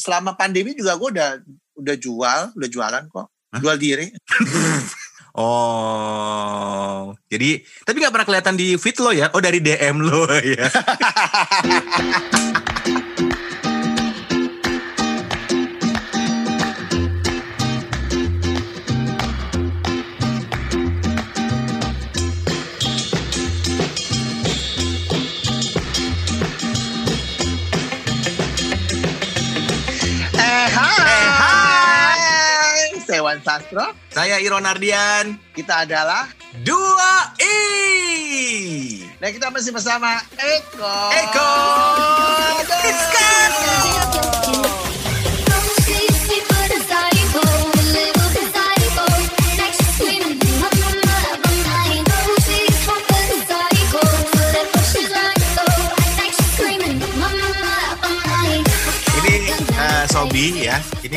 selama pandemi juga gue udah udah jual, udah jualan kok. Hah? Jual diri. Oh, jadi tapi nggak pernah kelihatan di feed lo ya? Oh dari DM lo ya? hai. Saya Wan Sastro. Saya Iron Ardian. Kita adalah Dua I. dan kita masih bersama Eko. Eko. Ini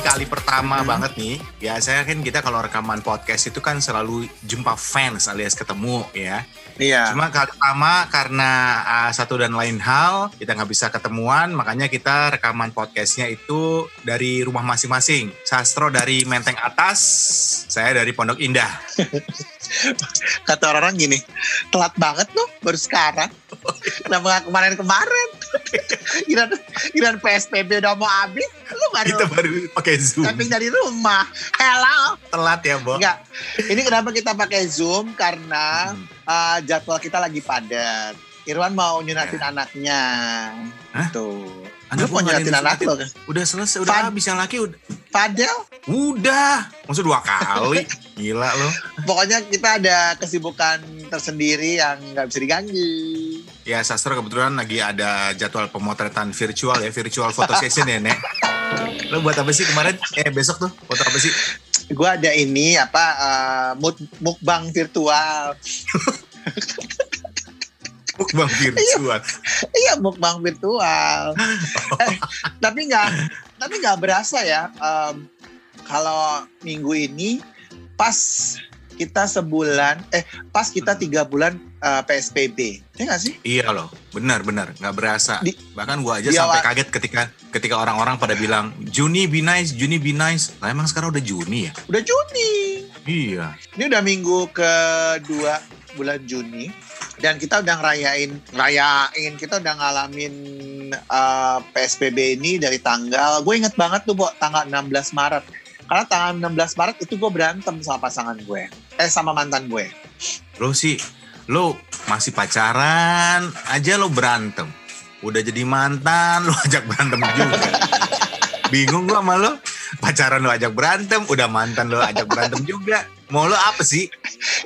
kali pertama banget nih. Biasanya kan kita kalau rekaman podcast itu kan selalu jumpa fans alias ketemu ya. Iya. Cuma kali pertama karena uh, satu dan lain hal kita nggak bisa ketemuan, makanya kita rekaman podcastnya itu dari rumah masing-masing. Sastro dari Menteng Atas, saya dari Pondok Indah. Kata orang-orang gini, telat banget loh baru sekarang. Kenapa nggak kemarin-kemarin? Kira kira PSBB udah mau habis, lu baru Kita baru pakai Zoom. tapping dari rumah. Hello. Telat ya, Bo. Enggak. Ini kenapa kita pakai Zoom? Karena Hmm. Uh, jadwal kita lagi padat. Irwan mau nyunatin anaknya. Hah? Tuh. Lu mau nyunatin anak lo kan? Udah selesai, udah Pan- habis yang laki udah. Padel? Udah, maksud dua kali. Gila lo. Pokoknya kita ada kesibukan tersendiri yang nggak bisa diganggu. Ya, Sastro kebetulan lagi ada jadwal pemotretan virtual ya, virtual photo session ya, Nek. Lo buat apa sih kemarin? Eh, besok tuh foto apa sih? Gue ada ini apa uh, muk- mukbang virtual. Mukbang virtual. iya mukbang virtual. Eh, tapi nggak tapi nggak berasa ya. em, kalau minggu ini pas kita sebulan eh pas kita tiga bulan eh, PSBB, ya nggak sih? Iya loh, benar-benar nggak berasa. Di- Bahkan gua aja sampai awal- kaget ketika ketika orang-orang pada bilang Juni be nice, Juni be nice. Lah emang sekarang udah Juni ya? Udah Juni. Iya. Ini udah minggu kedua bulan Juni dan kita udah ngerayain ngerayain kita udah ngalamin uh, PSBB ini dari tanggal gue inget banget tuh Bo, tanggal 16 Maret karena tanggal 16 Maret itu gue berantem sama pasangan gue eh sama mantan gue Lo sih, lo masih pacaran aja lo berantem. Udah jadi mantan, lo ajak berantem juga. Bingung gua sama lo. Pacaran lo ajak berantem, udah mantan lo ajak berantem juga. Mau lo apa sih?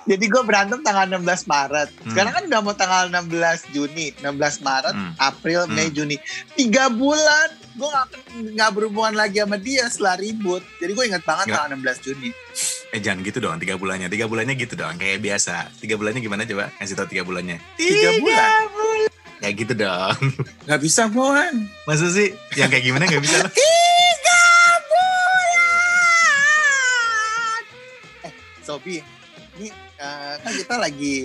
jadi gue berantem tanggal 16 Maret Hmm. sekarang kan udah mau tanggal 16 Juni 16 Maret Hmm. April Mei Hmm. Juni tiga bulan gue nggak nggak berhubungan lagi sama dia setelah ribut jadi gue inget banget Nggak. tanggal 16 Juni Eh jangan gitu dong, tiga bulannya. Tiga bulannya gitu dong, kayak biasa. Tiga bulannya gimana coba? Kasih tau tiga bulannya. Tiga bulan? Kayak gitu dong. nggak bisa Bon Masa sih? Yang kayak gimana gak bisa? Tiga bulan. Eh, Sobi, ini eh, kan kita lagi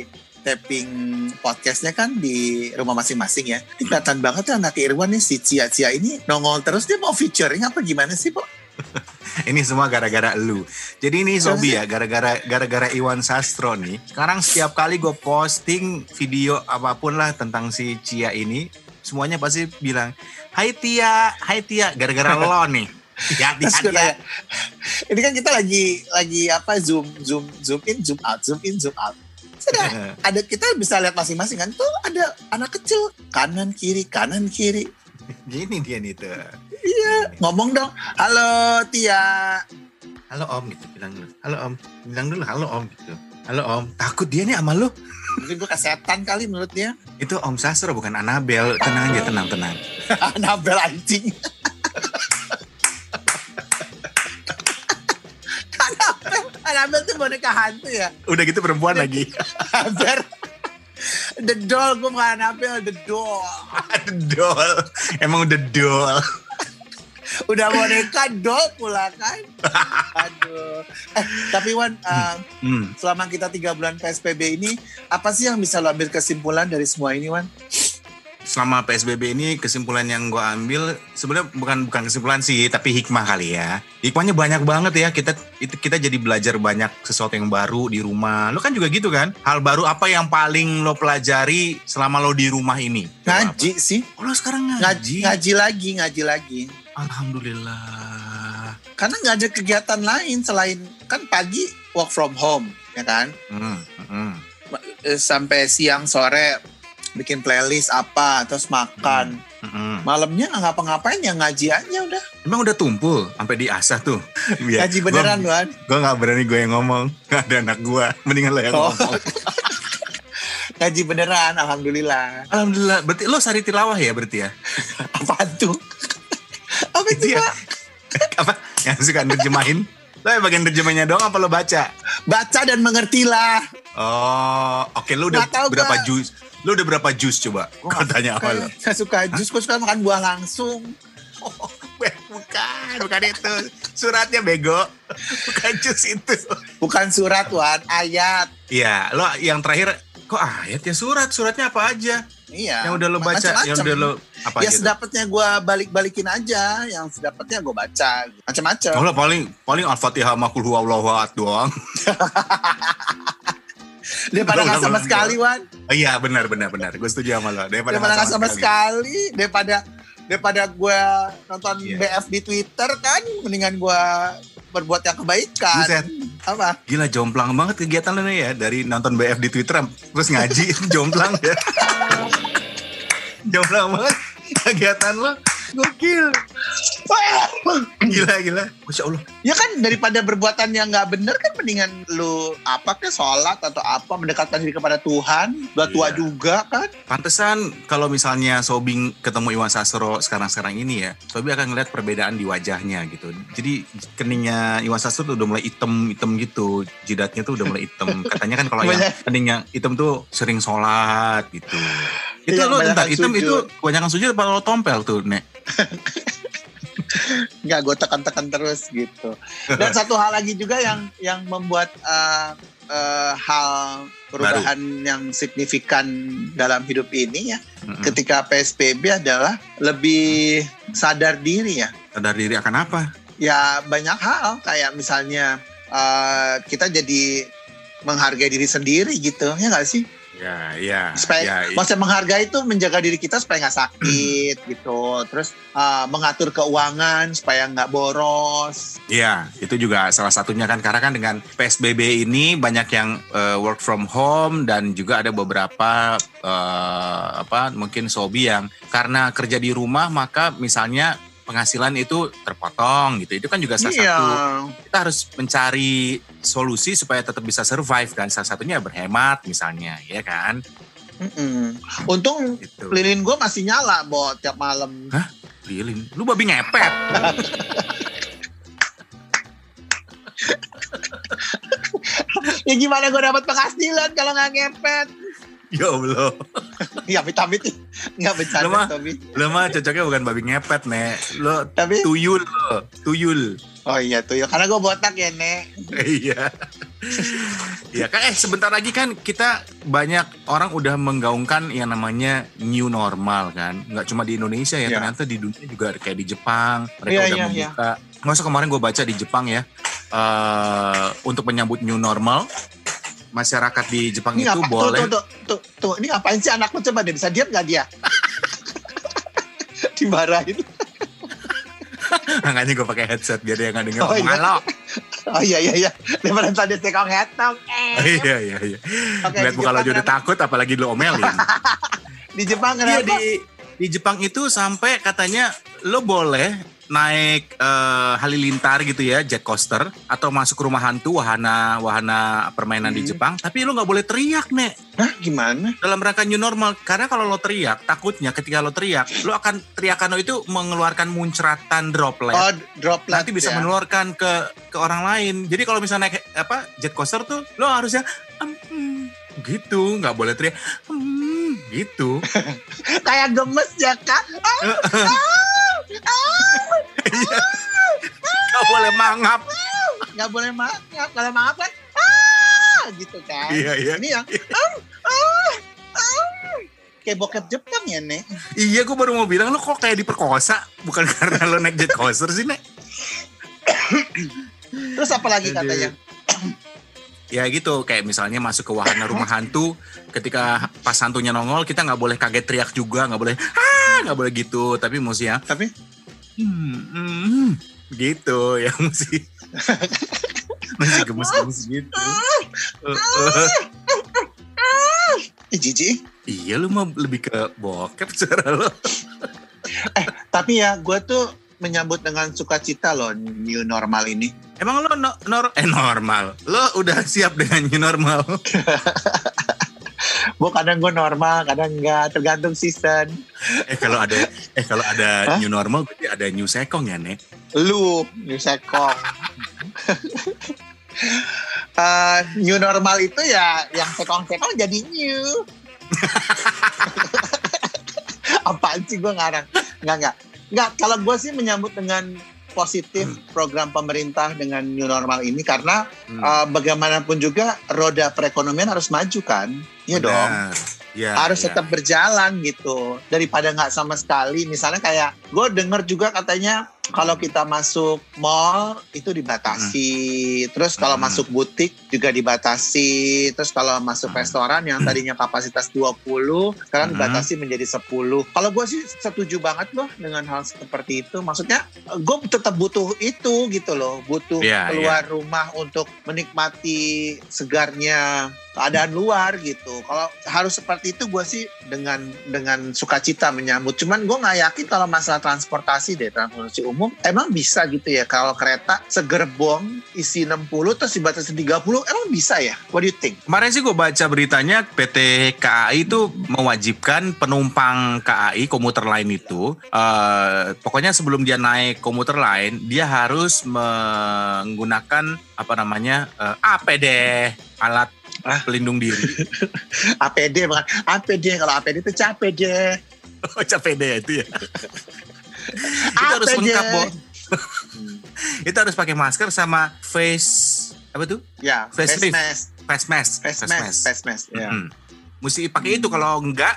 tapping podcastnya kan di rumah masing-masing ya. Ini kelihatan banget ya anak Irwan nih si Cia Cia ini nongol terus dia mau featuring apa gimana sih, Bo? Ini semua gara-gara lu. Jadi ini Sobi ya, gara-gara gara-gara Iwan Sastro nih. Sekarang setiap kali gue posting video apa pun lah tentang si Cia ini, semuanya pasti bilang, Hai Tia, Hai Tia, gara-gara lo nih. Terus gue ya. ini kan kita lagi lagi apa zoom zoom zoom in zoom out zoom in zoom out. Sudah ada kita bisa lihat masing-masing kan tuh ada anak kecil kanan kiri kanan kiri Gini dia nih tuh. Iya. ngomong dong halo Tia Halo Om gitu, bilang dulu. Halo Om, bilang dulu halo Om gitu. Halo Om, takut dia nih sama lu. mungkin gue kesetan kali menurut dia Itu Om Sastro bukan Anabel. Tenang aja, tenang, tenang. Anabel anjing Anabel Anabel tuh boneka hantu ya Udah gitu perempuan lagi. Anabel The doll gue bukan Anabel The doll Dol. Emang udah dol. Udah boneka doll pula kan? Aduh. Eh tapi Wan uh, Hmm. Selama kita tiga bulan PSBB ini Apa sih yang bisa lo ambil kesimpulan dari semua ini Wan? selama PSBB ini kesimpulan yang gue ambil sebenarnya bukan bukan kesimpulan sih tapi hikmah kali ya. Hikmahnya banyak banget ya. Kita kita jadi belajar banyak sesuatu yang baru di rumah. Lo kan juga gitu kan? Hal baru apa yang paling lo pelajari selama lo di rumah ini? Ngaji sih. Oh, lo sekarang ngaji, ngaji lagi ngaji lagi alhamdulillah. Karena nggak ada kegiatan lain selain kan pagi work from home ya kan? Hmm, hmm. sampai siang sore bikin playlist apa terus makan. Mm -hmm. malamnya nggak ngapa-ngapain ya ngaji aja udah. Emang udah tumpul sampai diasah tuh? Biar. ngaji beneran Wan. gue nggak berani gue yang ngomong. Nggak ada anak gue mendingan lo yang oh. ngomong. Ngaji beneran alhamdulillah. Alhamdulillah. Berarti lo sari tilawah ya berarti ya? Apa tuh apa itu ya? apa yang suka nerjemahin lo yang bagian terjemahnya doang apa lo baca baca dan mengertilah oh oke okay, lo udah berapa jus Lu udah berapa jus coba? Gue tanya apa lo? Saya suka jus, gue suka makan buah langsung. Oh, bukan, bukan itu. Suratnya bego. Bukan jus itu. Bukan surat, Wan. Ayat. Iya, lo yang terakhir, kok ayat ya surat? Suratnya apa aja? Iya. Yang udah lo baca, Macem -macem. yang udah lo apa Ya sedapatnya gue balik-balikin aja, yang sedapatnya gue baca. Macam-macam. Oh, paling paling Al-Fatihah makul huwa doang. daripada nggak sama sekali Wan oh, iya benar benar benar gue setuju sama lo daripada nggak sama, sama sekali. sekali daripada daripada gue nonton yeah. BF di Twitter kan mendingan gue berbuat yang kebaikan. Buset. apa? Gila jomplang banget kegiatan lo nih ya dari nonton BF di Twitter terus ngaji jomplang ya. Jomplang banget kegiatan lo Gokil. Gila gila. Masya Allah. Ya kan daripada berbuatan yang nggak bener kan mendingan lu apa ke sholat atau apa mendekatkan diri kepada Tuhan. Udah tua yeah. juga kan. Pantesan kalau misalnya Sobing ketemu Iwan Sastro sekarang-sekarang ini ya, Sobing akan ngeliat perbedaan di wajahnya gitu. Jadi keningnya Iwan Sastro tuh udah mulai hitam-hitam gitu. Jidatnya tuh udah mulai hitam. Katanya kan kalau yang keningnya hitam tuh sering sholat gitu. Itu iya, lo tentang hitam itu kebanyakan sujud lo tompel tuh, Nek? Enggak, gue tekan-tekan terus gitu. Dan satu hal lagi juga yang yang membuat uh, uh, hal perubahan Baru. yang signifikan dalam hidup ini ya, mm-hmm. ketika PSBB adalah lebih sadar diri ya. Sadar diri akan apa? Ya banyak hal, kayak misalnya uh, kita jadi menghargai diri sendiri gitu, ya nggak sih? Ya, ya. Supaya, ya, ya. maksudnya menghargai itu menjaga diri kita supaya nggak sakit gitu. Terus uh, mengatur keuangan supaya nggak boros. Iya, itu juga salah satunya kan karena kan dengan PSBB ini banyak yang uh, work from home dan juga ada beberapa uh, apa mungkin sobi yang karena kerja di rumah maka misalnya penghasilan itu terpotong gitu. Itu kan juga salah iya. satu kita harus mencari solusi supaya tetap bisa survive dan salah satunya berhemat misalnya, ya kan? Mm-mm. Untung gitu. lilin gue masih nyala, Bo, tiap malam. Hah? Lilin? Lu babi ngepet? ya gimana gue dapat penghasilan kalau nggak ngepet? Ya Allah. Ya amit-amit Nggak bercanda, lu mah, Tommy. Lu mah cocoknya bukan babi ngepet, Nek. Lo Tapi, tuyul lo. Tuyul. Oh iya tuyul. Karena gue botak ya, Nek. iya. Iya kan eh sebentar lagi kan kita banyak orang udah menggaungkan yang namanya new normal kan. Nggak cuma di Indonesia ya, ya. ternyata di dunia juga kayak di Jepang mereka ya, udah ya, membuka. Ya. Nggak usah kemarin gue baca di Jepang ya. Uh, untuk menyambut new normal masyarakat di Jepang ini itu apa, boleh. Tuh, tuh, tuh, tuh, ini ngapain sih anakku coba deh bisa diam nggak dia? Dimarahin. Makanya gue pakai headset biar dia nggak dengar oh, iya. Oh iya iya iya. Daripada tadi tekong headset. Eh. Oh, iya iya iya. Okay, Lihat muka lo udah takut apalagi lo omelin. di Jepang kenapa? Iya, di, di Jepang itu sampai katanya lo boleh naik uh, halilintar gitu ya, jet coaster atau masuk rumah hantu wahana wahana permainan hmm. di Jepang, tapi lo nggak boleh teriak, Nek. Hah, gimana? Dalam rangka new normal. Karena kalau lo teriak, takutnya ketika lo teriak, lo akan teriakan lo itu mengeluarkan muncratan droplet. Oh, droplet. Nanti bisa ya. menularkan ke ke orang lain. Jadi kalau misalnya naik apa jet coaster tuh, lo harusnya um, gitu, nggak boleh teriak. Um, gitu. Kayak gemes ya, Kak. Gak boleh mangap. Gak boleh mangap. Kalau mangap kan, ah, gitu kan. Iya, iya. Ini yang, ah, ah, ah. kayak bokep Jepang ya, Nek. Iya, gue baru mau bilang lo kok kayak diperkosa, bukan karena lo naik jet coaster sih, Nek. Terus apa lagi katanya? Ya gitu, kayak misalnya masuk ke wahana rumah hantu, ketika pas hantunya nongol, kita nggak boleh kaget teriak juga, nggak boleh, ah, nggak boleh gitu. Tapi mesti ya, Tapi hmm, hmm, gitu ya mesti, mesti gemes-gemes gitu. Eh, eh. eh, jijik. Iya lu mah lebih ke bokep suara lo. Tapi ya, gue tuh menyambut dengan sukacita loh new normal ini. Emang lo no- nor eh normal? Lo udah siap dengan new normal? Gue kadang gue normal, kadang enggak, tergantung season. eh kalau ada eh kalau ada Hah? new normal berarti ada new sekong ya, Nek? Lu, new sekong. Eh, new normal itu ya yang sekong-sekong jadi new. Apaan sih gue ngarang? Enggak, enggak. Enggak, kalau gue sih menyambut dengan positif program pemerintah dengan new normal ini karena Hmm. eh, bagaimanapun juga roda perekonomian harus maju kan? Iya dong. Benar. Ya, harus ya. tetap berjalan gitu daripada nggak sama sekali misalnya kayak gue denger juga katanya kalau kita masuk mall itu dibatasi terus kalau Hmm. masuk butik juga dibatasi terus kalau masuk Hmm. restoran yang tadinya kapasitas 20 sekarang Hmm. dibatasi menjadi 10 kalau gue sih setuju banget loh dengan hal seperti itu maksudnya gue tetap butuh itu gitu loh butuh Iya, keluar rumah untuk menikmati segarnya keadaan luar gitu. Kalau harus seperti itu gue sih dengan dengan sukacita menyambut. Cuman gue nggak yakin kalau masalah transportasi deh transportasi umum emang bisa gitu ya kalau kereta segerbong isi 60 terus dibatasi 30 emang bisa ya? What do you think? Kemarin sih gue baca beritanya PT KAI itu mewajibkan penumpang KAI komuter lain itu eh, pokoknya sebelum dia naik komuter lain dia harus menggunakan apa namanya eh, APD alat Ah. pelindung diri. APD bukan APD kalau APD itu capek deh. Oh, capek deh itu ya. itu harus lengkap, Bo. Hmm. Itu harus pakai masker sama face apa tuh? Ya, Face face mask, Face mask. face mask, face mask. Ya. Mm. Mesti pakai itu kalau enggak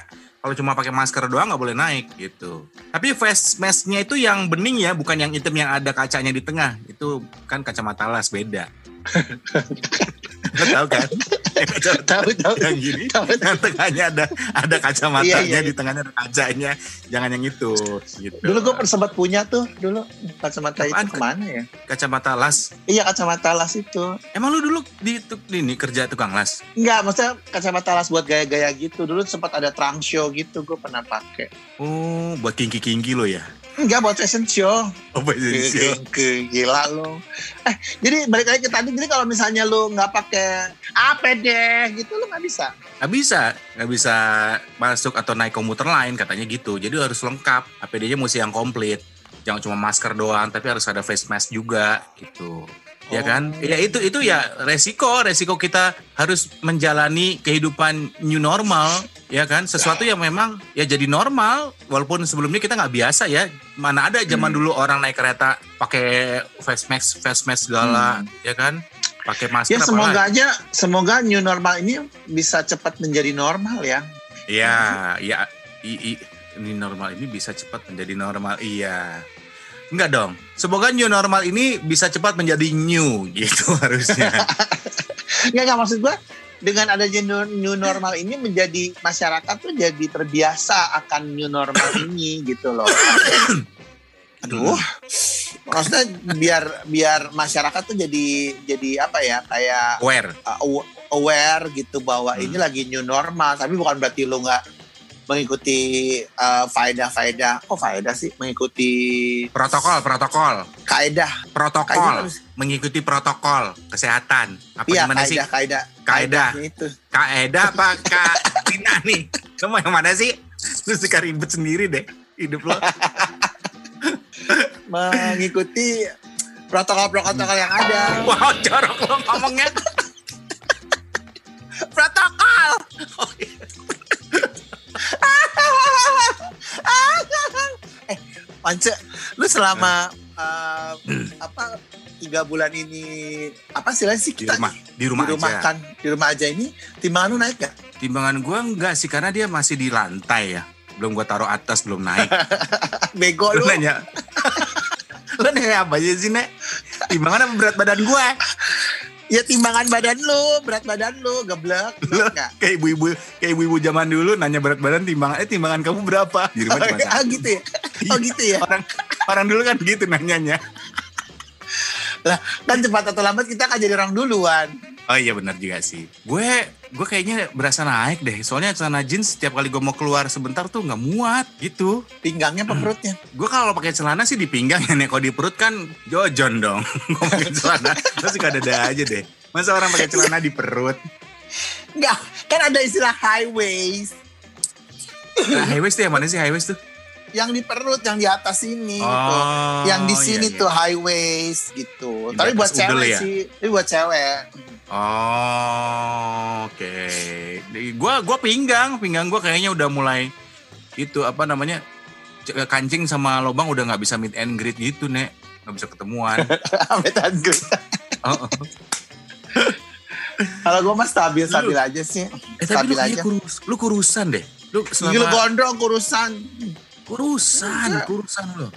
kalau cuma pakai masker doang nggak boleh naik gitu. Tapi face mask-nya itu yang bening ya, bukan yang hitam yang ada kacanya di tengah. Itu kan kacamata las beda. Lo tahu kan? Tahu tahu. yang gini, Tahu tahu. yang tengahnya ada ada kacamatanya, Iya, iya, iya. di tengahnya ada kacanya. Jangan yang itu gitu. Dulu gue sempat punya tuh dulu kacamata Apaan? itu ke mana ya? kacamata las. Iya kacamata las itu. Emang lu dulu di tu- ini kerja tukang las? Enggak, maksudnya kacamata las buat gaya-gaya gitu. Dulu sempat ada trunk show gitu, gue pernah pakai. Oh, buat kinki-kinki lo ya? Enggak, buat fashion show. Oh, buat Ke, show. ke- gila lo. Eh, jadi balik lagi ke tadi, jadi kalau misalnya lu nggak pakai APD gitu, lu nggak bisa. Nggak bisa, nggak bisa masuk atau naik komuter lain katanya gitu. Jadi harus lengkap. APD-nya mesti yang komplit. Jangan cuma masker doang, tapi harus ada face mask juga gitu. Ya kan? Oh. Ya itu itu ya resiko, resiko kita harus menjalani kehidupan new normal, ya kan? Sesuatu yang memang ya jadi normal, walaupun sebelumnya kita nggak biasa ya. Mana ada zaman Hmm. dulu orang naik kereta pakai face mask, face mask segala, ya kan? Pakai masker Ya apalagi. semoga aja, semoga new normal ini bisa cepat menjadi normal ya. Ya, ya, i, i- ini normal ini bisa cepat menjadi normal. Iya. Enggak dong. Semoga new normal ini bisa cepat menjadi new gitu harusnya. Nggak, nggak maksud gue dengan adanya new, normal ini menjadi masyarakat tuh jadi terbiasa akan new normal ini gitu loh. Aduh, maksudnya biar biar masyarakat tuh jadi jadi apa ya kayak Aware. uh, aw- aware gitu bahwa Hmm. ini lagi new normal tapi bukan berarti lu nggak mengikuti uh, faedah-faedah kok faedah sih mengikuti Protokol, protokol. kaedah Protokol. Kayaknya- Mengikuti protokol kesehatan. Apa iya gimana sih? kaedah kaedah Kaedah. Kaedah apa Kak Tina nih? Kamu yang mana sih? Lu suka ribet sendiri deh hidup lo. mengikuti protokol-protokol yang ada Wow, jorok lo ngomongnya. Protokol. Oh, iya. eh Pance lu selama uh, apa tiga bulan ini apa sih sih di kita? rumah di rumah, di rumah aja. kan di rumah aja ini timbangan lu naik gak? timbangan gua enggak sih karena dia masih di lantai ya. Belum gua taruh atas belum naik. Bego lu. Lu. nanya. Lu nanya apa aja sih nek timbangan apa berat badan gua? Ya timbangan badan lu, berat badan lu, geblek. Lu kayak ibu-ibu kayak ibu-ibu zaman dulu nanya berat badan timbangan eh timbangan kamu berapa? Di rumah cuma Ah gitu ya. Oh gitu ya. orang orang dulu kan gitu nanyanya. Lah, kan cepat atau lambat kita akan jadi orang duluan. oh iya benar juga sih. Gue gue kayaknya berasa naik deh. Soalnya celana jeans setiap kali gue mau keluar sebentar tuh nggak muat gitu. Pinggangnya apa perutnya? gue kalau pakai celana sih di pinggang ya nek. Kalau di perut kan jojon dong. Gue pakai celana. Terus suka dada aja deh. Masa orang pakai celana di perut? Enggak, kan ada istilah high waist. nah, high waist tuh yang mana sih? High waist tuh Yang di perut, yang di atas ini. gitu. oh Yang di sini iya, iya. tuh high waist gitu. Di Tapi buat cewek ya? sih. Tapi buat cewek. Oh, oke. Di- Gua gua pinggang, pinggang gua kayaknya udah mulai itu apa namanya? kancing sama lobang udah nggak bisa meet and greet gitu, Nek. nggak bisa ketemuan. Sampai tanggung. Oh, oh. Kalau gue mah stabil-stabil aja sih. Eh tapi lu Stabil kayaknya aja. kurus, lu kurusan deh. Lu Gila selama gondrong kurusan. Kurusan, Enggak. kurusan lu.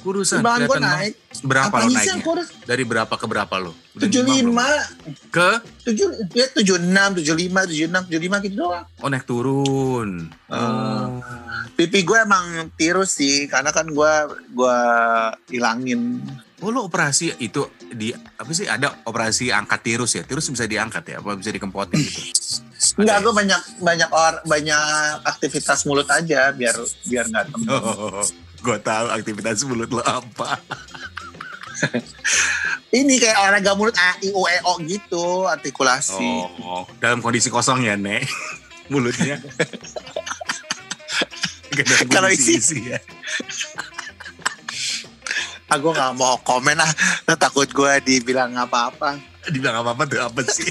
Kurusan. Timbangan gue naik. Berapa Apanya lo naiknya? kurus? Dari berapa ke berapa lo? 75. belum? Ke? 7, ya 76, 75, 76, 75 gitu doang. Oh naik turun. Oh. Pipi gue emang tirus sih, karena kan gue gua hilangin. Oh lo operasi itu di apa sih ada operasi angkat tirus ya? Tirus bisa diangkat ya? Apa bisa dikempotin gitu? Enggak, gue banyak banyak or, banyak aktivitas mulut aja biar biar nggak. Oh, gue tahu aktivitas mulut lo apa. Ini kayak olahraga mulut A, I, U, E, O gitu, artikulasi. Oh, dalam kondisi kosong ya, Nek. Mulutnya. Gak Kalau isi- isi ya. Ah, gue nggak mau komen ah, takut gue dibilang apa-apa. Dibilang apa-apa tuh apa sih?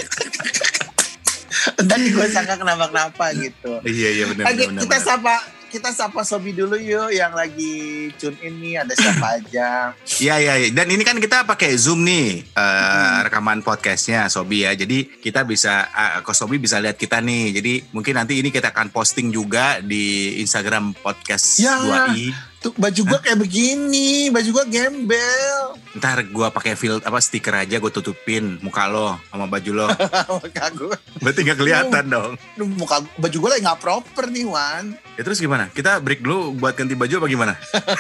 Tadi gue sangka kenapa-kenapa gitu. iya, iya benar Oke, benar. kita benar. sapa kita sapa Sobi dulu yuk yang lagi tune in nih ada siapa aja. Iya, iya, iya. Dan ini kan kita pakai Zoom nih eh, Hmm. rekaman podcastnya Sobi ya. Jadi kita bisa, uh, Ko Sobi bisa lihat kita nih. Jadi mungkin nanti ini kita akan posting juga di Instagram podcast Ya. 2i. Tuh baju gue kayak begini, baju gue gembel. Ntar gua pakai filter apa stiker aja gue tutupin muka lo sama baju lo. Muka gue, Berarti nggak kelihatan dong. Muka baju gue lagi nggak proper nih Wan. Ya terus gimana? Kita break dulu buat ganti baju apa gimana?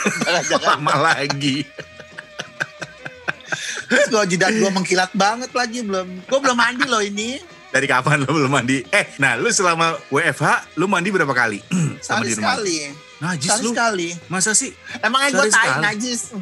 Lama lagi. terus gue jidat gue mengkilat banget lagi belum. Gue belum mandi loh ini. Dari kapan lo belum mandi? Eh, nah lu selama WFH lu mandi berapa kali? Sama Sekali di rumah. sekali. Najis Sekali lu. sekali. Masa sih? Emangnya gue tai najis.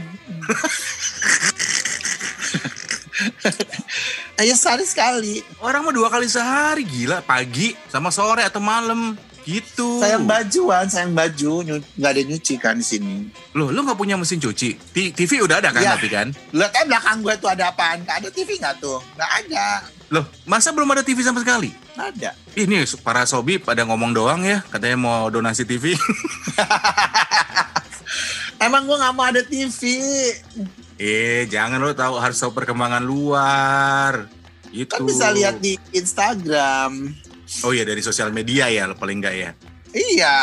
Ayo sekali sekali. Orang mah dua kali sehari gila, pagi sama sore atau malam gitu. Sayang baju Wan, sayang baju. Nyu- Nggak ada nyuci kan di sini. Loh, lu nggak punya mesin cuci? T- TV udah ada kan Iya. tapi kan? Lihat aja belakang gue tuh ada apaan? Nggak ada TV nggak tuh? Nggak ada. Loh, masa belum ada TV sama sekali? Nggak ada. Ini para sobi pada ngomong doang ya, katanya mau donasi TV. Emang gue nggak mau ada TV. eh, jangan lo tahu harus tahu perkembangan luar. Gitu. Kan bisa lihat di Instagram. Oh iya dari sosial media ya paling enggak ya. Iya.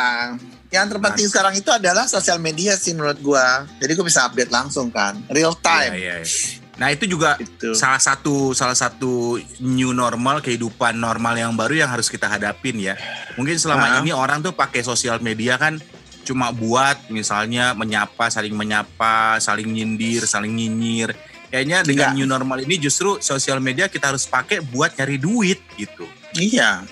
Yang terpenting Mas. sekarang itu adalah sosial media sih menurut gue. Jadi gue bisa update langsung kan. Real time. Iya, iya, iya. Nah itu juga Gitu. salah satu salah satu new normal kehidupan normal yang baru yang harus kita hadapin ya. Mungkin selama Ah. ini orang tuh pakai sosial media kan cuma buat misalnya menyapa, saling menyapa, saling nyindir, saling nyinyir. Kayaknya dengan Enggak. new normal ini justru sosial media kita harus pakai buat nyari duit gitu. Iya.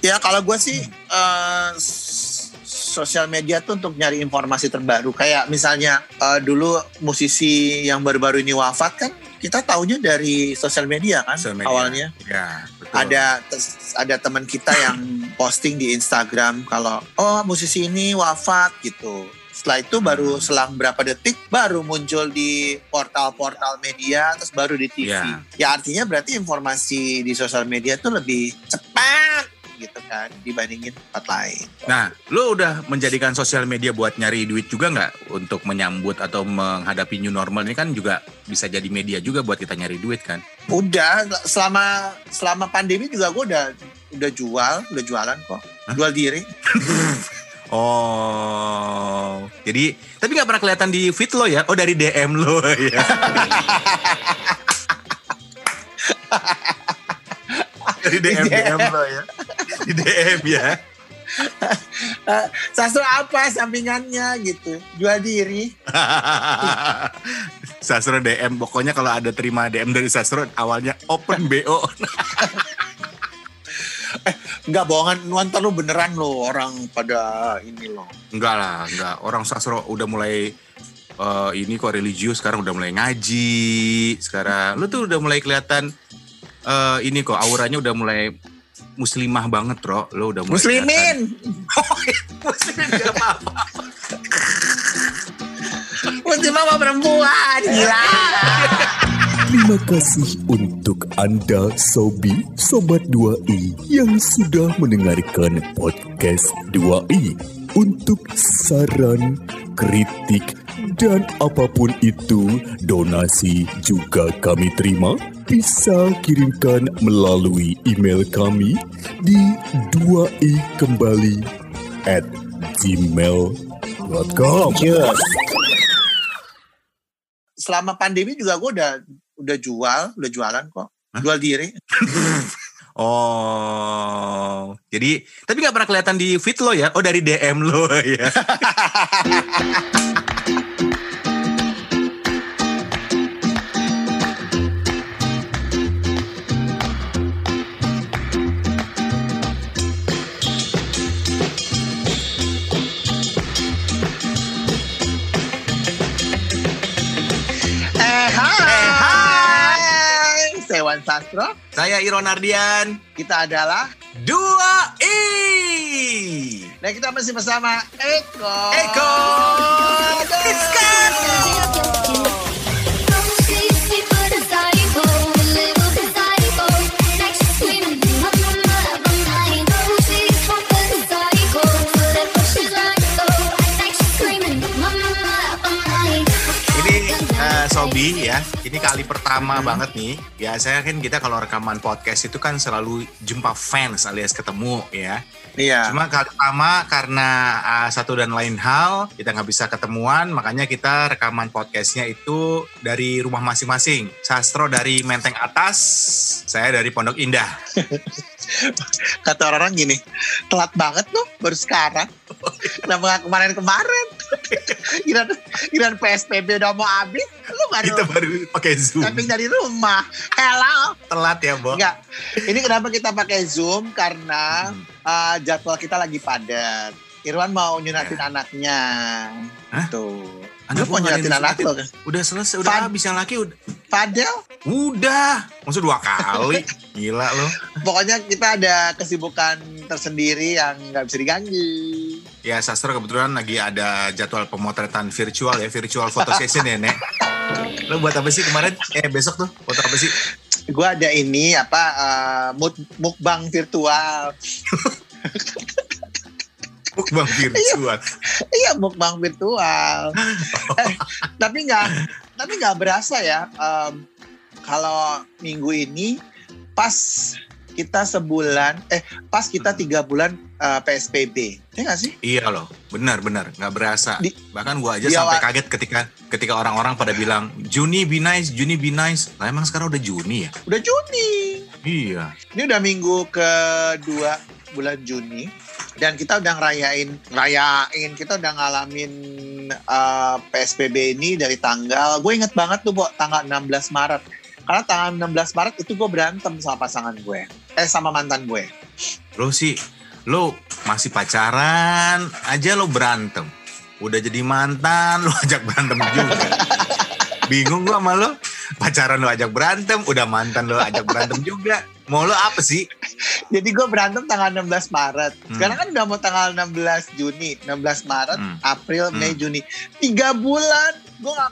Ya kalau gue sih eh, s- sosial media tuh untuk nyari informasi terbaru. Kayak misalnya eh, dulu musisi yang baru-baru ini wafat kan kita taunya dari sosial media kan Sosial media. awalnya. Ya, betul. Ada ada teman kita yang posting di Instagram kalau oh musisi ini wafat gitu. Setelah itu baru selang berapa detik baru muncul di portal-portal media terus baru di TV. Ya. Ya artinya berarti informasi di sosial media tuh lebih cepat gitu kan dibandingin tempat lain. Nah, lu udah menjadikan sosial media buat nyari duit juga nggak untuk menyambut atau menghadapi new normal ini kan juga bisa jadi media juga buat kita nyari duit kan? Udah selama selama pandemi juga gue udah udah jual, udah jualan kok. Hah? Jual diri. Oh, jadi tapi nggak pernah kelihatan di feed lo ya? Oh dari DM lo ya? dari DM DM lo ya? Di DM ya? Sastro apa sampingannya gitu? Jual diri. Sastro DM, pokoknya kalau ada terima DM dari Sastro awalnya open BO. Enggak bohongan, nonton lu beneran lo orang pada ini loh. Enggak lah, enggak. Orang Sastro udah mulai eh, ini kok religius sekarang udah mulai ngaji. Sekarang lu tuh udah mulai kelihatan eh, ini kok auranya udah mulai muslimah banget, Bro. Lu udah mulai Muslimin. gak apa-apa. Muslimah perempuan. Gila. Terima kasih untuk Anda Sobi Sobat 2i yang sudah mendengarkan podcast 2i. Untuk saran, kritik, dan apa pun itu, donasi juga kami terima. Bisa kirimkan melalui email kami di 2i kembali at gmail.com. Selama pandemi juga gue udah udah jual, udah jualan kok. Hah? Jual diri. Oh, jadi tapi nggak pernah kelihatan di feed lo ya? Oh dari DM lo ya? Sastro. Saya Iron Ardian. Kita adalah Dua I. dan kita masih bersama Eko. Eko. Ini eh, Sobi ya, kali pertama banget nih. Biasanya kan kita kalau rekaman podcast itu kan selalu jumpa fans alias ketemu ya. Iya. Cuma kali pertama karena uh, satu dan lain hal kita nggak bisa ketemuan, makanya kita rekaman podcastnya itu dari rumah masing-masing. Sastro dari Menteng Atas, saya dari Pondok Indah. Kata orang-orang gini, telat banget tuh baru sekarang. Kenapa nggak kemarin-kemarin? Kira kira PSBB udah mau habis, lu baru Kita baru pakai Zoom. tapping dari rumah. Hello. Telat ya, Bo. Enggak. Ini kenapa kita pakai Zoom? Karena Hmm. uh, jadwal kita lagi padat. Irwan mau nyunatin anaknya. Hah? Tuh. Lu mau nyunatin anak lo kan? Udah selesai, udah Fan- habis yang laki udah. Fadel, Udah, maksud dua kali. Gila lo. pokoknya kita ada kesibukan tersendiri yang nggak bisa diganggu. Ya, Sastro kebetulan lagi ada jadwal pemotretan virtual ya, virtual photo session ya, Nek. Lo buat apa sih kemarin? Eh, besok tuh foto apa sih? Gue ada ini apa uh, muk- mukbang virtual. Mukbang virtual. Iya mukbang virtual. Eh, tapi nggak tapi nggak berasa ya em, kalau minggu ini pas kita sebulan eh pas kita tiga bulan eh, PSBB ya nggak sih Iya loh, benar-benar nggak berasa. Di- Bahkan gua aja di sampai awal- kaget ketika ketika orang-orang pada bilang Juni be nice, Juni be nice. Lah emang sekarang udah Juni ya? udah Juni Iya. ini udah minggu kedua bulan Juni dan kita udah ngerayain ngerayain kita udah ngalamin eh, PSBB ini dari tanggal gue inget banget tuh Bo, tanggal 16 Maret karena tanggal 16 Maret itu gue berantem sama pasangan gue eh sama mantan gue Lo sih, lo masih pacaran aja lo berantem. Udah jadi mantan, lo ajak berantem juga. Bingung gua sama lo. Pacaran lo ajak berantem, udah mantan lo ajak berantem juga. Mau lo apa sih? Jadi gue berantem tanggal 16 Maret. Hmm. Sekarang kan udah mau tanggal 16 Juni, 16 Maret, Hmm. April, Mei, Hmm. Juni. Tiga bulan gue gak,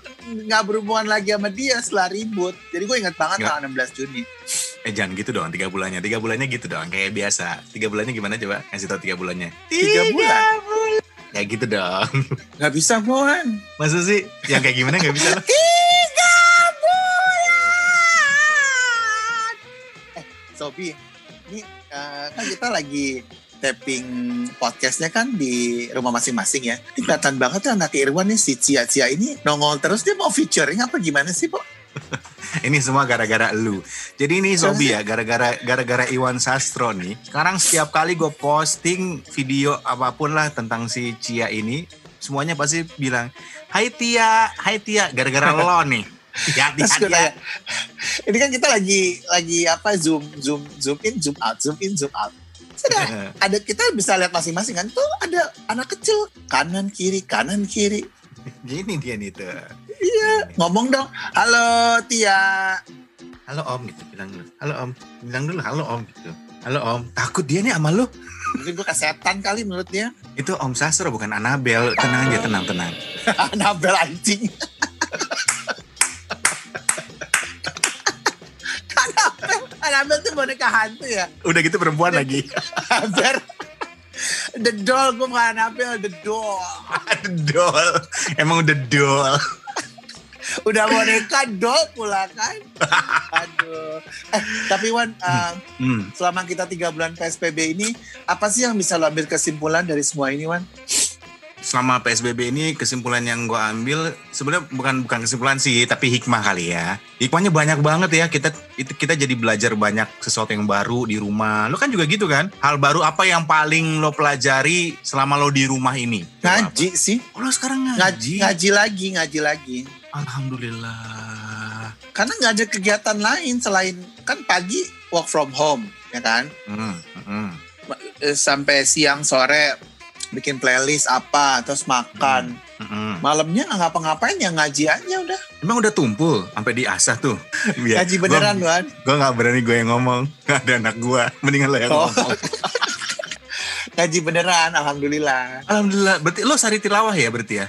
nggak berhubungan lagi sama dia setelah ribut. Jadi gue ingat banget Nggak. tanggal 16 Juni. Eh jangan gitu dong, tiga bulannya. Tiga bulannya gitu dong, kayak biasa. Tiga bulannya gimana coba? Kasih tau tiga bulannya. Tiga bulan. Kayak gitu dong. Nggak bisa, Mon. Masa sih? Yang kayak gimana gak bisa Sobi, ini eh, kan kita lagi tapping podcastnya kan di rumah masing-masing ya. Ini kelihatan banget ya anak Irwan nih si Cia Cia ini nongol terus dia mau featuring apa gimana sih, Pak? Ini semua gara-gara lu. Jadi ini Sobi ya, gara-gara gara-gara Iwan Sastro nih. Sekarang setiap kali gue posting video apa pun lah tentang si Cia ini, semuanya pasti bilang, Hai Tia, Hai Tia, gara-gara lo nih. Ya, Terus gue ya, tanya, ini kan kita lagi lagi apa zoom zoom zoom in zoom out zoom in zoom out. Sudah ada kita bisa lihat masing-masing kan tuh ada anak kecil kanan kiri kanan kiri Gini dia nih tuh. Iya, ngomong dong. Halo Tia. Halo Om gitu, bilang dulu. Halo Om, bilang dulu halo Om gitu. Halo Om, takut dia nih sama lu. Mungkin gue kesetan kali menurut dia. Itu Om Sastro bukan Anabel. Tenang aja, tenang, tenang. Anabel anjing. Anabel tuh boneka hantu ya. Udah gitu perempuan lagi. Anabel. The doll, gue bukan Anabel, the doll. The doll. Emang udah doll. Udah boneka doll pula kan. Aduh. Eh, tapi Wan, uh, Hmm. selama kita tiga bulan PSBB ini, apa sih yang bisa lo ambil kesimpulan dari semua ini, Wan? Selama PSBB ini kesimpulan yang gue ambil sebenarnya bukan bukan kesimpulan sih, tapi hikmah kali ya. Hikmahnya banyak banget ya. Kita kita jadi belajar banyak sesuatu yang baru di rumah. Lo kan juga gitu kan? Hal baru apa yang paling lo pelajari selama lo di rumah ini? Ngaji sih. apa? Oh, lo sekarang Ngaji, ngaji. ngaji lagi, ngaji lagi. Alhamdulillah. Karena nggak ada kegiatan lain selain kan pagi work from home, ya kan? Hmm, hmm. Eh, Sampai siang sore bikin playlist apa, terus makan. Hmm. Malamnya nggak ngapa-ngapain ya ngaji aja udah. Emang udah tumpul sampai diasah tuh. Biar- Ngaji beneran, Wan. Gue gak berani gue yang ngomong. Gak ada anak gue. Mendingan lo yang Oh. ngomong. Ngaji beneran, alhamdulillah. Alhamdulillah. Berarti lo sari tilawah ya berarti ya?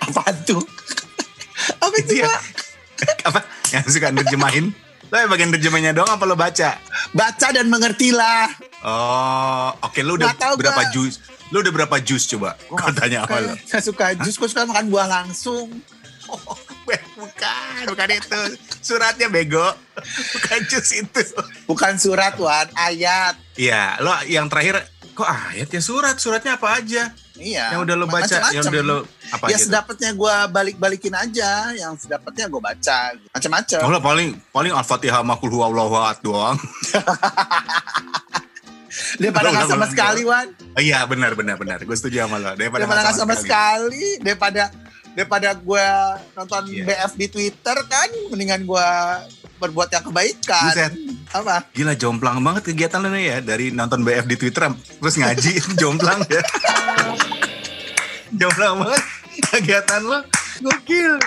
Apaan tuh? Apa itu. Pak? Apa? Yang suka nerjemahin? Lo yang bagian nerjemahnya doang apa lo baca? Baca dan mengertilah. Oh, oke. Lo udah berapa jus? Lo udah berapa jus coba? Kau tanya apa lo? Saya suka jus, gue suka makan buah langsung. Oh, bukan, bukan itu. Suratnya bego. Bukan jus itu. Bukan surat, Wan, ayat. Iya, lo yang terakhir kok ayat ya surat? Suratnya apa aja? Iya. Yang udah lo baca, yang udah lo apa ya sedapatnya gue balik-balikin aja yang sedapatnya gue baca macam-macam Oh, lo paling paling Al-Fatihah sama Kul Huwallahu doang. daripada Udah, nggak sama sekali wan Oh, iya benar benar benar. Gue setuju sama lo. Daripada, daripada nggak sama sekali. sekali daripada daripada gue nonton Iya. BF di Twitter kan mendingan gue berbuat yang kebaikan Buset. apa Gila jomplang banget kegiatan lo nih ya dari nonton BF di Twitter terus ngaji jomplang ya. jomplang banget kegiatan lo. Gokil.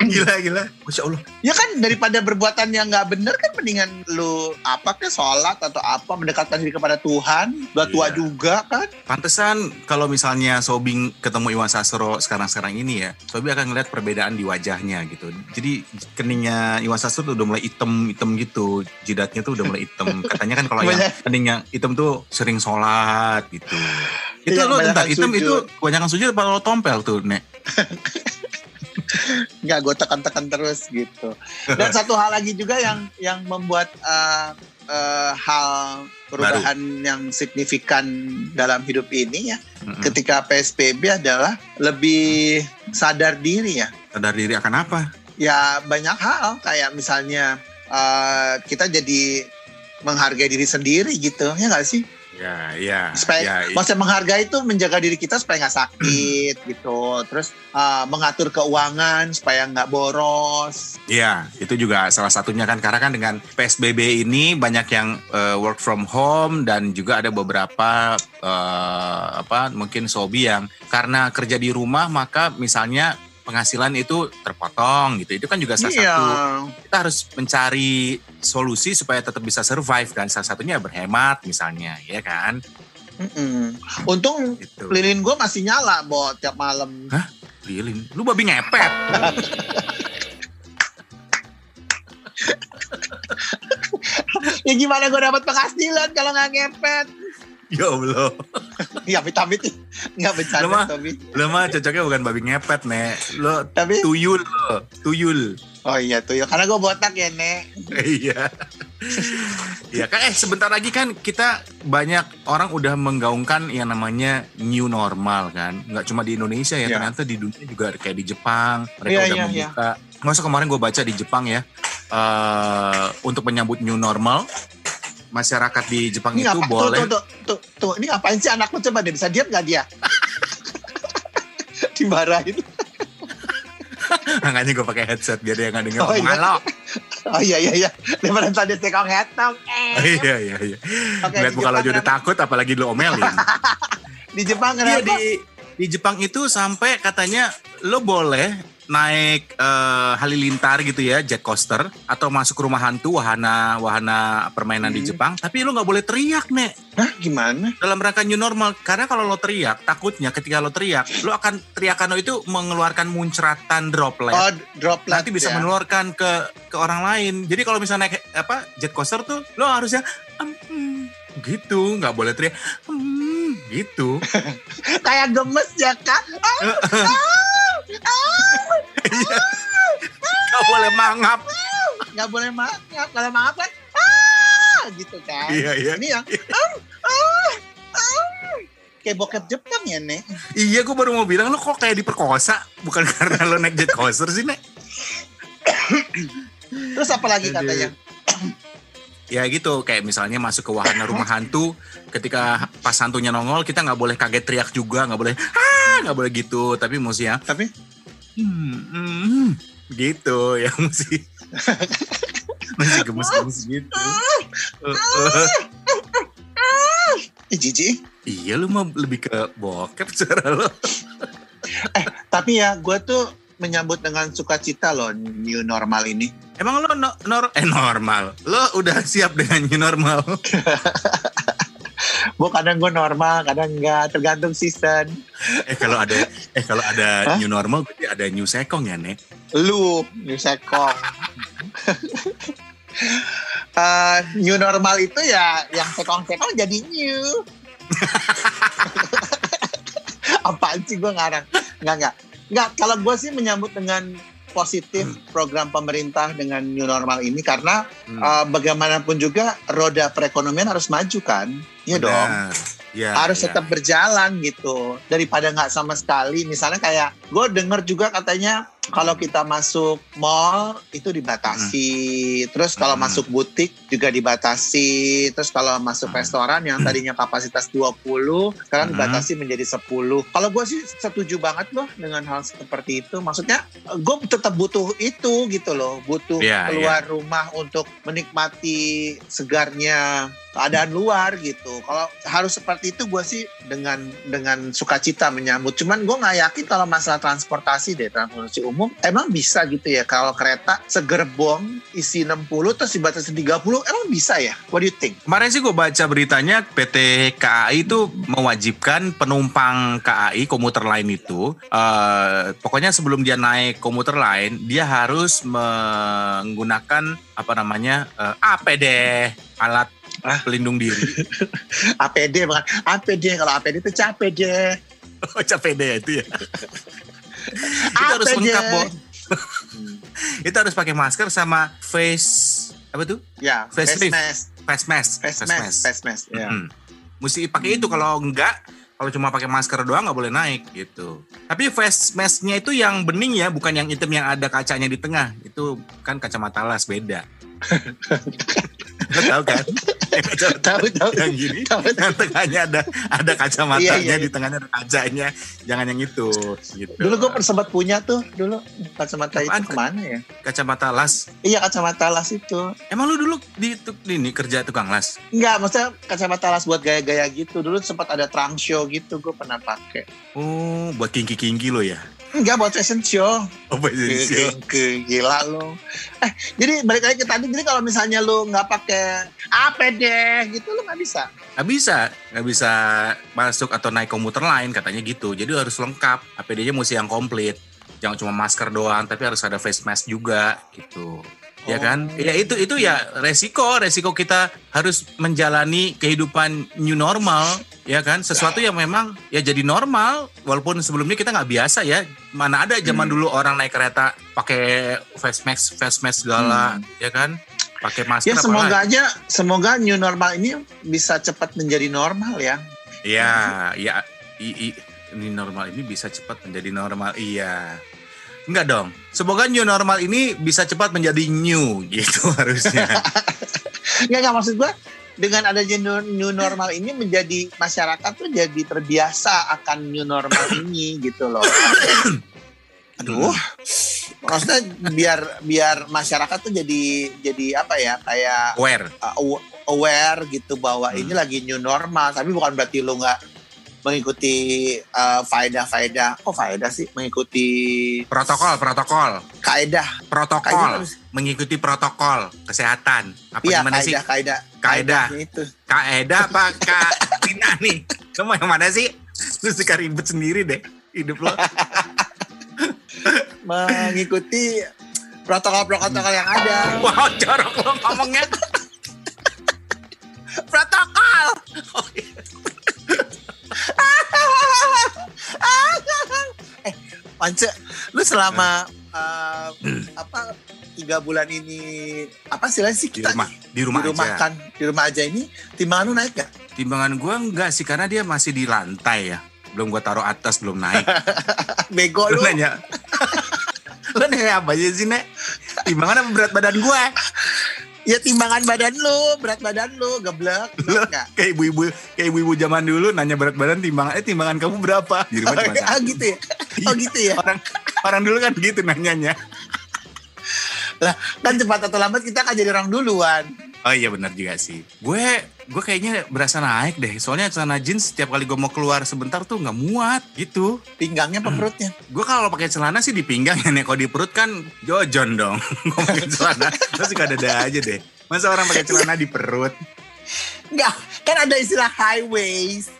Gila gila. Masya Allah. ya kan daripada berbuatan yang nggak bener kan mendingan lu apa ke sholat atau apa mendekatkan diri kepada Tuhan udah tua Iya. juga kan Pantesan kalau misalnya Sobing ketemu Iwan Sastro sekarang-sekarang ini ya, Sobi akan ngeliat perbedaan di wajahnya gitu. Jadi keningnya Iwan Sastro tuh udah mulai hitam-hitam gitu, jidatnya tuh udah mulai hitam. Katanya kan kalau yang keningnya hitam tuh sering sholat gitu. Itu Iya, lo kebanyakan bentar, hitam sujud. itu kebanyakan sujud apa lo tompel tuh, Nek? nggak gue tekan-tekan terus gitu. Dan satu hal lagi juga yang yang membuat eh, eh, hal perubahan yang signifikan dalam hidup ini ya Mm-mm. ketika PSBB adalah lebih sadar diri ya. Sadar diri akan apa? ya banyak hal. Kayak misalnya eh, kita jadi menghargai diri sendiri gitu ya nggak sih Ya, ya, supaya ya. maksudnya menghargai itu menjaga diri kita supaya nggak sakit gitu terus eh, mengatur keuangan supaya nggak boros Iya, itu juga salah satunya kan karena kan dengan PSBB ini banyak yang eh, work from home dan juga ada beberapa eh, apa mungkin sobi yang karena kerja di rumah maka misalnya penghasilan itu terpotong gitu. Itu kan juga salah iya satu kita harus mencari solusi supaya tetap bisa survive kan salah satunya berhemat misalnya, ya kan? Mm-mm. untung Gitu. lilin gue masih nyala bo tiap malam Lilin, lu babi ngepet. ya gimana gue dapat penghasilan kalau nggak ngepet? Ya Allah. Ya amit-amit nggak Lu bercanda mah- Tommy. Lo mah cocoknya bukan babi ngepet, Nek. Lo Tapi tuyul lo. Tuyul. oh iya ya karena gue botak ya nek. Iya. Iya kan eh sebentar lagi kan kita banyak orang udah menggaungkan yang namanya new normal kan. Nggak cuma di Indonesia ya, Iya. ternyata di dunia juga kayak di Jepang mereka Iya, udah iya, membuka. Masa kemarin gue baca di Jepang ya eh untuk menyambut new normal masyarakat di Jepang Ini itu apa? Boleh tuh, tuh, tuh, tuh, ini ngapain sih anakku coba deh bisa diam nggak dia? Dimarahin. makanya gue pakai headset biar dia nggak denger Oh, iya. Oh iya iya iya. Daripada tadi tekong hetong. Eh. iya iya iya. Oke, Lihat muka lo udah takut apalagi lo omelin. Di Jepang Iya kenapa? di di Jepang itu sampai katanya lo boleh naik eh, halilintar gitu ya jet coaster atau masuk ke rumah hantu wahana wahana permainan di Hmm. Jepang. Tapi lo nggak boleh teriak nek. Hah? Gimana? dalam rangka new normal. Karena kalau lo teriak takutnya ketika lo teriak lo akan teriakan lo itu mengeluarkan muncratan droplet. Oh droplet nanti bisa ya. menularkan ke ke orang lain. Jadi kalau misalnya naik apa jet coaster tuh lo harusnya "Hmm, hmm," gitu. Nggak boleh teriak "Hmm," gitu. Kayak gemes ya kak. nggak boleh mangap Nggak boleh mangap. Kalau mangap kan ah gitu kan. iya iya Ini yang ah, ah. kayak bokep Jepang ya nek. Iya, gue baru mau bilang lo kok kayak diperkosa, bukan karena lo naik jet coaster sih, Nek. Terus apa lagi katanya? Ya gitu, kayak misalnya masuk ke wahana rumah hantu, ketika pas hantunya nongol, kita nggak boleh kaget teriak juga, nggak boleh, nggak boleh gitu, tapi mesti ya, Tapi hmm, hmm, gitu, ya mesti, mesti gemes-gemes gitu. Eh, eh. eh, jijik. iya, lu mah lebih ke bokep suara lo. Tapi ya gue tuh menyambut dengan sukacita loh new normal ini. Emang lo no- nor- eh normal, lo udah siap dengan new normal? Gue kadang gue normal, kadang enggak, tergantung season. Eh kalau ada, eh kalau ada Hah? new normal, berarti ada new sekong ya, Nek? Lu, new sekong. Eh, new normal itu ya yang sekong-sekong jadi new. Apaan sih gue ngarang? Enggak, enggak. Enggak, kalau gue sih menyambut dengan positif program pemerintah dengan new normal ini karena Hmm. eh, bagaimanapun juga roda perekonomian harus maju kan? Dong. Benar. Ya, harus ya. tetap berjalan gitu daripada nggak sama sekali misalnya kayak gue denger juga katanya kalau kita masuk mall itu dibatasi. Terus kalau Hmm. masuk butik juga dibatasi. Terus kalau masuk Hmm. restoran yang tadinya kapasitas 20 sekarang Hmm. dibatasi menjadi 10 kalau gue sih setuju banget loh dengan hal seperti itu. Maksudnya gue tetap butuh itu gitu loh. Butuh Iya, keluar rumah untuk menikmati segarnya keadaan luar gitu. Kalau harus seperti itu gue sih dengan dengan sukacita menyambut. Cuman gue nggak yakin kalau masalah transportasi deh transportasi umum emang bisa gitu ya kalau kereta segerbong isi 60 terus dibatasi 30 emang bisa ya? What do you think? Kemarin sih gue baca beritanya PT KAI itu mewajibkan penumpang KAI komuter lain itu, eh, pokoknya sebelum dia naik komuter lain, dia harus menggunakan apa namanya eh, APD alat Ah. pelindung diri. APD bukan APD kalau APD itu capek deh. Oh, capek deh itu ya. itu harus lengkap, Bo. Hmm. Itu harus pakai masker sama face apa tuh? Ya, Face face mask, Face mask. face mask, face mask. Ya. Mm. Mesti pakai itu kalau enggak kalau cuma pakai masker doang nggak boleh naik gitu. Tapi face mask-nya itu yang bening ya, bukan yang hitam yang ada kacanya di tengah. Itu kan kacamata las beda. Lo tahu kan? Tahu tahu. yang gini, Tahu, tahu. yang tengahnya ada ada kacamatanya, Iya, iya, iya. di tengahnya ada kacanya. Jangan yang itu gitu. Dulu gue sempat punya tuh dulu kacamata Apaan? itu ke mana ya? kacamata las. Iya kacamata las itu. Emang lu dulu di, ini kerja tukang las? Enggak, maksudnya kacamata las buat gaya-gaya gitu. Dulu sempat ada trunk show gitu, gue pernah pakai. Oh, buat kinki-kinki lo ya? Enggak, buat fashion show. Oh, Ke, show. ke- gila lo. Eh, jadi balik lagi ke tadi, jadi kalau misalnya lu nggak pakai APD gitu, lu nggak bisa. Nggak bisa, nggak bisa masuk atau naik komuter lain katanya gitu. Jadi harus lengkap. APD-nya mesti yang komplit. Jangan cuma masker doang, tapi harus ada face mask juga gitu. Ya Oh. kan? Ya itu itu ya resiko, resiko kita harus menjalani kehidupan new normal, ya kan? Sesuatu yang memang ya jadi normal walaupun sebelumnya kita nggak biasa ya. Mana ada zaman Hmm. dulu orang naik kereta pakai face mask, face mask segala, ya kan? Pakai masker Ya semoga lagi. aja, semoga new normal ini bisa cepat menjadi normal ya. Ya, ya i, i- ini normal ini bisa cepat menjadi normal. Iya. Enggak dong. Semoga new normal ini bisa cepat menjadi new gitu harusnya. Nggak, nggak maksud gue dengan adanya new, new normal ini menjadi masyarakat tuh jadi terbiasa akan new normal ini gitu loh. Aduh, maksudnya biar biar masyarakat tuh jadi jadi apa ya kayak Aware. uh, aw- aware gitu bahwa Hmm. ini lagi new normal tapi bukan berarti lu nggak mengikuti uh, faedah-faedah kok faedah sih mengikuti Protokol, protokol. kaedah Protokol. Kayaknya Mengikuti protokol kesehatan. Apa iya gimana sih? kaedah kaedah Kaedah. Kaedah apa Kak Tina nih? Mau yang mana sih? Lu suka ribet sendiri deh hidup lo. mengikuti protokol-protokol yang ada Wow, jorok lo ngomongnya. Protokol. Oh, iya. eh Pance lu selama uh, apa tiga bulan ini apa sih sih Di kita rumah, di di rumah, aja. kan di rumah aja ini timbangan lu naik gak? Timbangan gua enggak sih karena dia masih di lantai ya. Belum gua taruh atas, belum naik. Bego Lu lu. nanya. lu nanya apa aja sih, Nek? Timbangan apa berat badan gua? Ya timbangan badan lu, berat badan lu, geblek. Lu Enggak. kayak ibu-ibu kayak ibu-ibu zaman dulu nanya berat badan timbangan eh timbangan kamu berapa? Di rumah cuma Ah gitu ya. Oh gitu ya. Orang orang dulu kan gitu nanyanya. Lah, kan cepat atau lambat kita akan jadi orang duluan. Oh iya benar juga sih. Gue gue kayaknya berasa naik deh. Soalnya celana jeans setiap kali gue mau keluar sebentar tuh nggak muat gitu. Pinggangnya apa perutnya? Gue kalau pakai celana sih di pinggang ya nek. Kalau di perut kan jojon dong. gue pakai celana terus suka dada aja deh. Masa orang pakai celana di perut? Enggak, kan ada istilah high waist.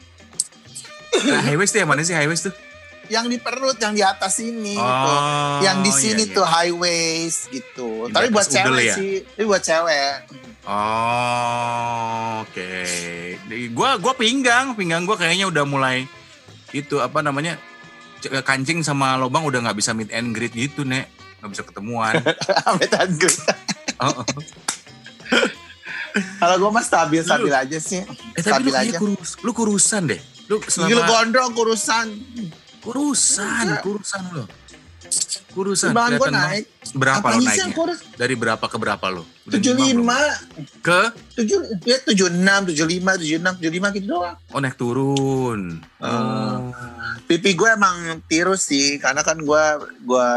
Nah, high waist tuh yang mana sih high waist tuh? Yang di perut, yang di atas ini gitu. Oh, Yang di iya, sini iya. tuh high waist gitu. Di Tapi buat cewek ya? sih. Tapi buat cewek. Oh, oke. Gua gua pinggang, pinggang gua kayaknya udah mulai itu apa namanya? c- kancing sama lobang udah nggak bisa meet and greet gitu, Nek. Nggak bisa ketemuan. Amit anggur. Oh, oh. Kalau gue mah stabil-stabil aja sih. Eh tapi lu Stabil aja. kurus, lu kurusan deh. Lu Gila gondrong kurusan. kurusan, Enggak. kurusan lu. Kurusan. Timbangan gue naik. Berapa lo naiknya? kurus? Dari berapa ke berapa lo? Tujuh lima Ke tujuh ya tujuh enam tujuh lima tujuh enam tujuh lima gitu doang oh naik turun. Oh. pipi gue emang tirus sih karena kan gue gue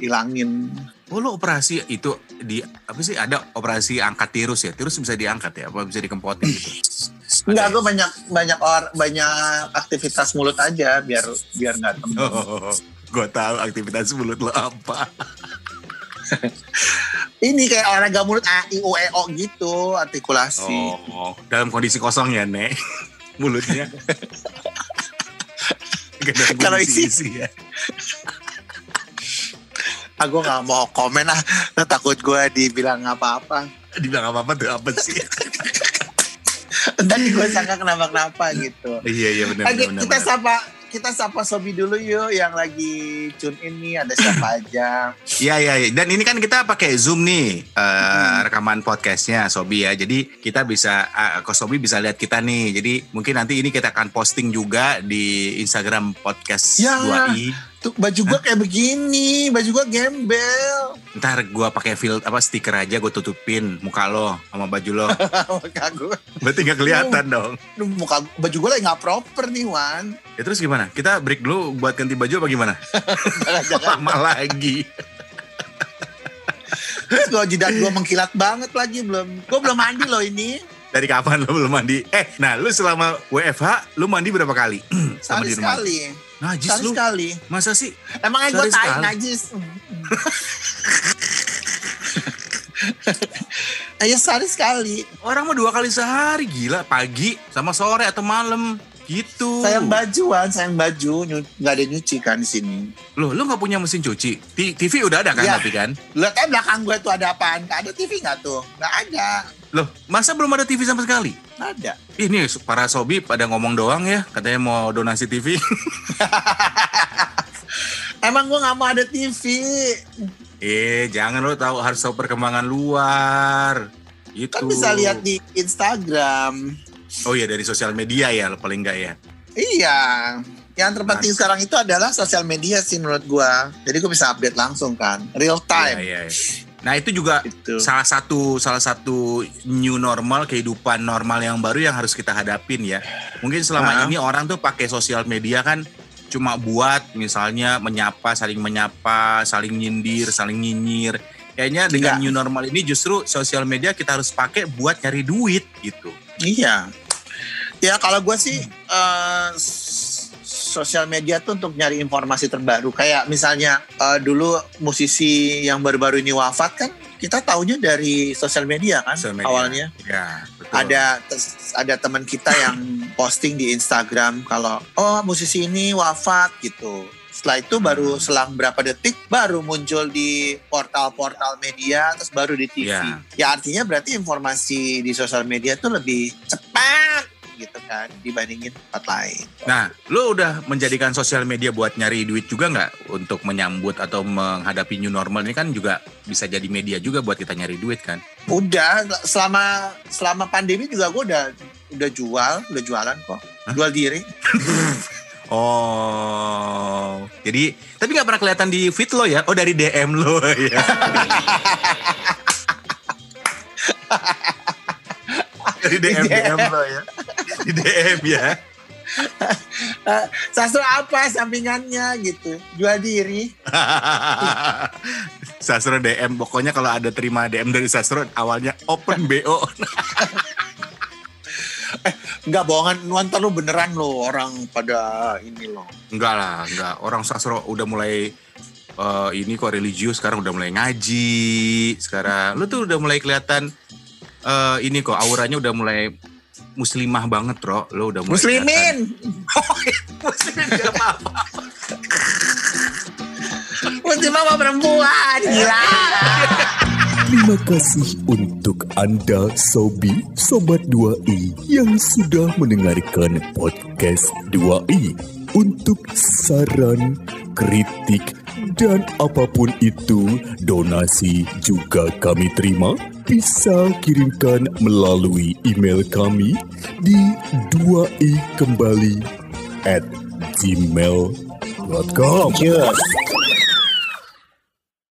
hilangin Oh lo operasi itu di apa sih ada operasi angkat tirus ya? Tirus bisa diangkat ya? Apa bisa dikempotin gitu? enggak gue banyak banyak or banyak aktivitas mulut aja biar biar nggak Oh, gue tahu aktivitas mulut lo apa. ini kayak olahraga mulut a i u e o gitu artikulasi Oh, dalam kondisi kosong ya, Nek. Mulutnya. Gak Kalau isi- isi ya. ah gue nggak mau komen ah Nah, takut gue dibilang apa-apa Dibilang apa-apa tuh apa sih? dan gue sangka kenapa-kenapa gitu iya, iya benar Lagi benar. kita sapa kita sapa Sobi dulu yuk yang lagi tune in nih ada siapa aja. Iya iya iya. dan ini kan kita pakai Zoom nih eh, Hmm. rekaman podcastnya Sobi ya. Jadi kita bisa uh, ke Sobi bisa lihat kita nih. Jadi mungkin nanti ini kita akan posting juga di Instagram podcast Ya. 2i. Tuh baju gua kayak begini, baju gua gembel. Ntar gua pakai filter apa stiker aja gue tutupin muka lo sama baju lo. muka gua, Berarti nggak kelihatan dong. Muka baju gua lagi nggak proper nih Wan. Ya terus gimana? Kita break dulu buat ganti baju apa gimana? Lama lagi. terus gua jidat gua mengkilat banget lagi belum. Gua belum mandi loh ini. Dari kapan lo belum mandi? Eh, nah lu selama WFH lu mandi berapa kali? Sama di rumah. sekali. Najis Sekali lu. sekali. Masa sih? Emangnya Sekali tai najis. Ayo sekali sekali. Orang mah dua kali sehari gila pagi sama sore atau malam Gitu. Sayang bajuan, sayang baju, nggak ada nyuci kan di sini. Loh, lu nggak punya mesin cuci? T- TV udah ada kan Iya. tapi kan? Lihat aja belakang gue tuh ada apaan? Nggak ada TV nggak tuh? Nggak ada. Loh, masa belum ada TV sama sekali? Nggak ada. Ini para sobi pada ngomong doang ya, katanya mau donasi TV. Emang gue nggak mau ada TV. eh, jangan lo tahu harus tahu perkembangan luar. Itu. Kan bisa lihat di Instagram. Oh iya dari sosial media ya paling enggak ya. Iya. Yang terpenting Nah. sekarang itu adalah sosial media sih menurut gua. Jadi gue bisa update langsung kan, real time. Iya, iya, iya. Nah, itu juga Gitu. salah satu salah satu new normal kehidupan normal yang baru yang harus kita hadapin ya. Mungkin selama Ah. ini orang tuh pakai sosial media kan cuma buat misalnya menyapa, saling menyapa, saling nyindir, saling nyinyir. Kayaknya dengan Enggak. new normal ini justru sosial media kita harus pakai buat nyari duit gitu. Iya. Ya kalau gue sih eh, s- sosial media tuh untuk nyari informasi terbaru. Kayak misalnya eh, dulu musisi yang baru-baru ini wafat kan kita taunya dari sosial media kan Sosial media. awalnya. Ya, betul. Ada ada teman kita yang posting di Instagram kalau oh musisi ini wafat gitu. Setelah itu baru selang berapa detik baru muncul di portal-portal media terus baru di TV. Ya. Ya artinya berarti informasi di sosial media itu lebih cepat gitu kan dibandingin tempat lain. Nah, lu udah menjadikan sosial media buat nyari duit juga nggak untuk menyambut atau menghadapi new normal ini kan juga bisa jadi media juga buat kita nyari duit kan? Udah selama selama pandemi juga gue udah udah jual, udah jualan kok. Jual diri. Oh, jadi tapi nggak pernah kelihatan di feed lo ya? Oh dari DM lo ya? dari DM DM lo ya? Di DM ya? Sastra apa sampingannya gitu. Jual diri. Sastro DM, pokoknya kalau ada terima DM dari Sastro awalnya open BO. Enggak bohongan, nonton lu beneran lo orang pada ini loh. Enggak lah, enggak. Orang Sastro udah mulai eh, ini kok religius sekarang udah mulai ngaji. Sekarang lu tuh udah mulai kelihatan eh, ini kok auranya udah mulai muslimah banget, Bro. Lu udah mulai Muslimin. Muslimin gak apa-apa. Muslimah sama perempuan. Gila. Terima kasih untuk Anda Sobi Sobat 2i yang sudah mendengarkan podcast 2i. Untuk saran, kritik, dan apa pun itu, donasi juga kami terima. Bisa kirimkan melalui email kami di 2i kembali at gmail.com. Yes.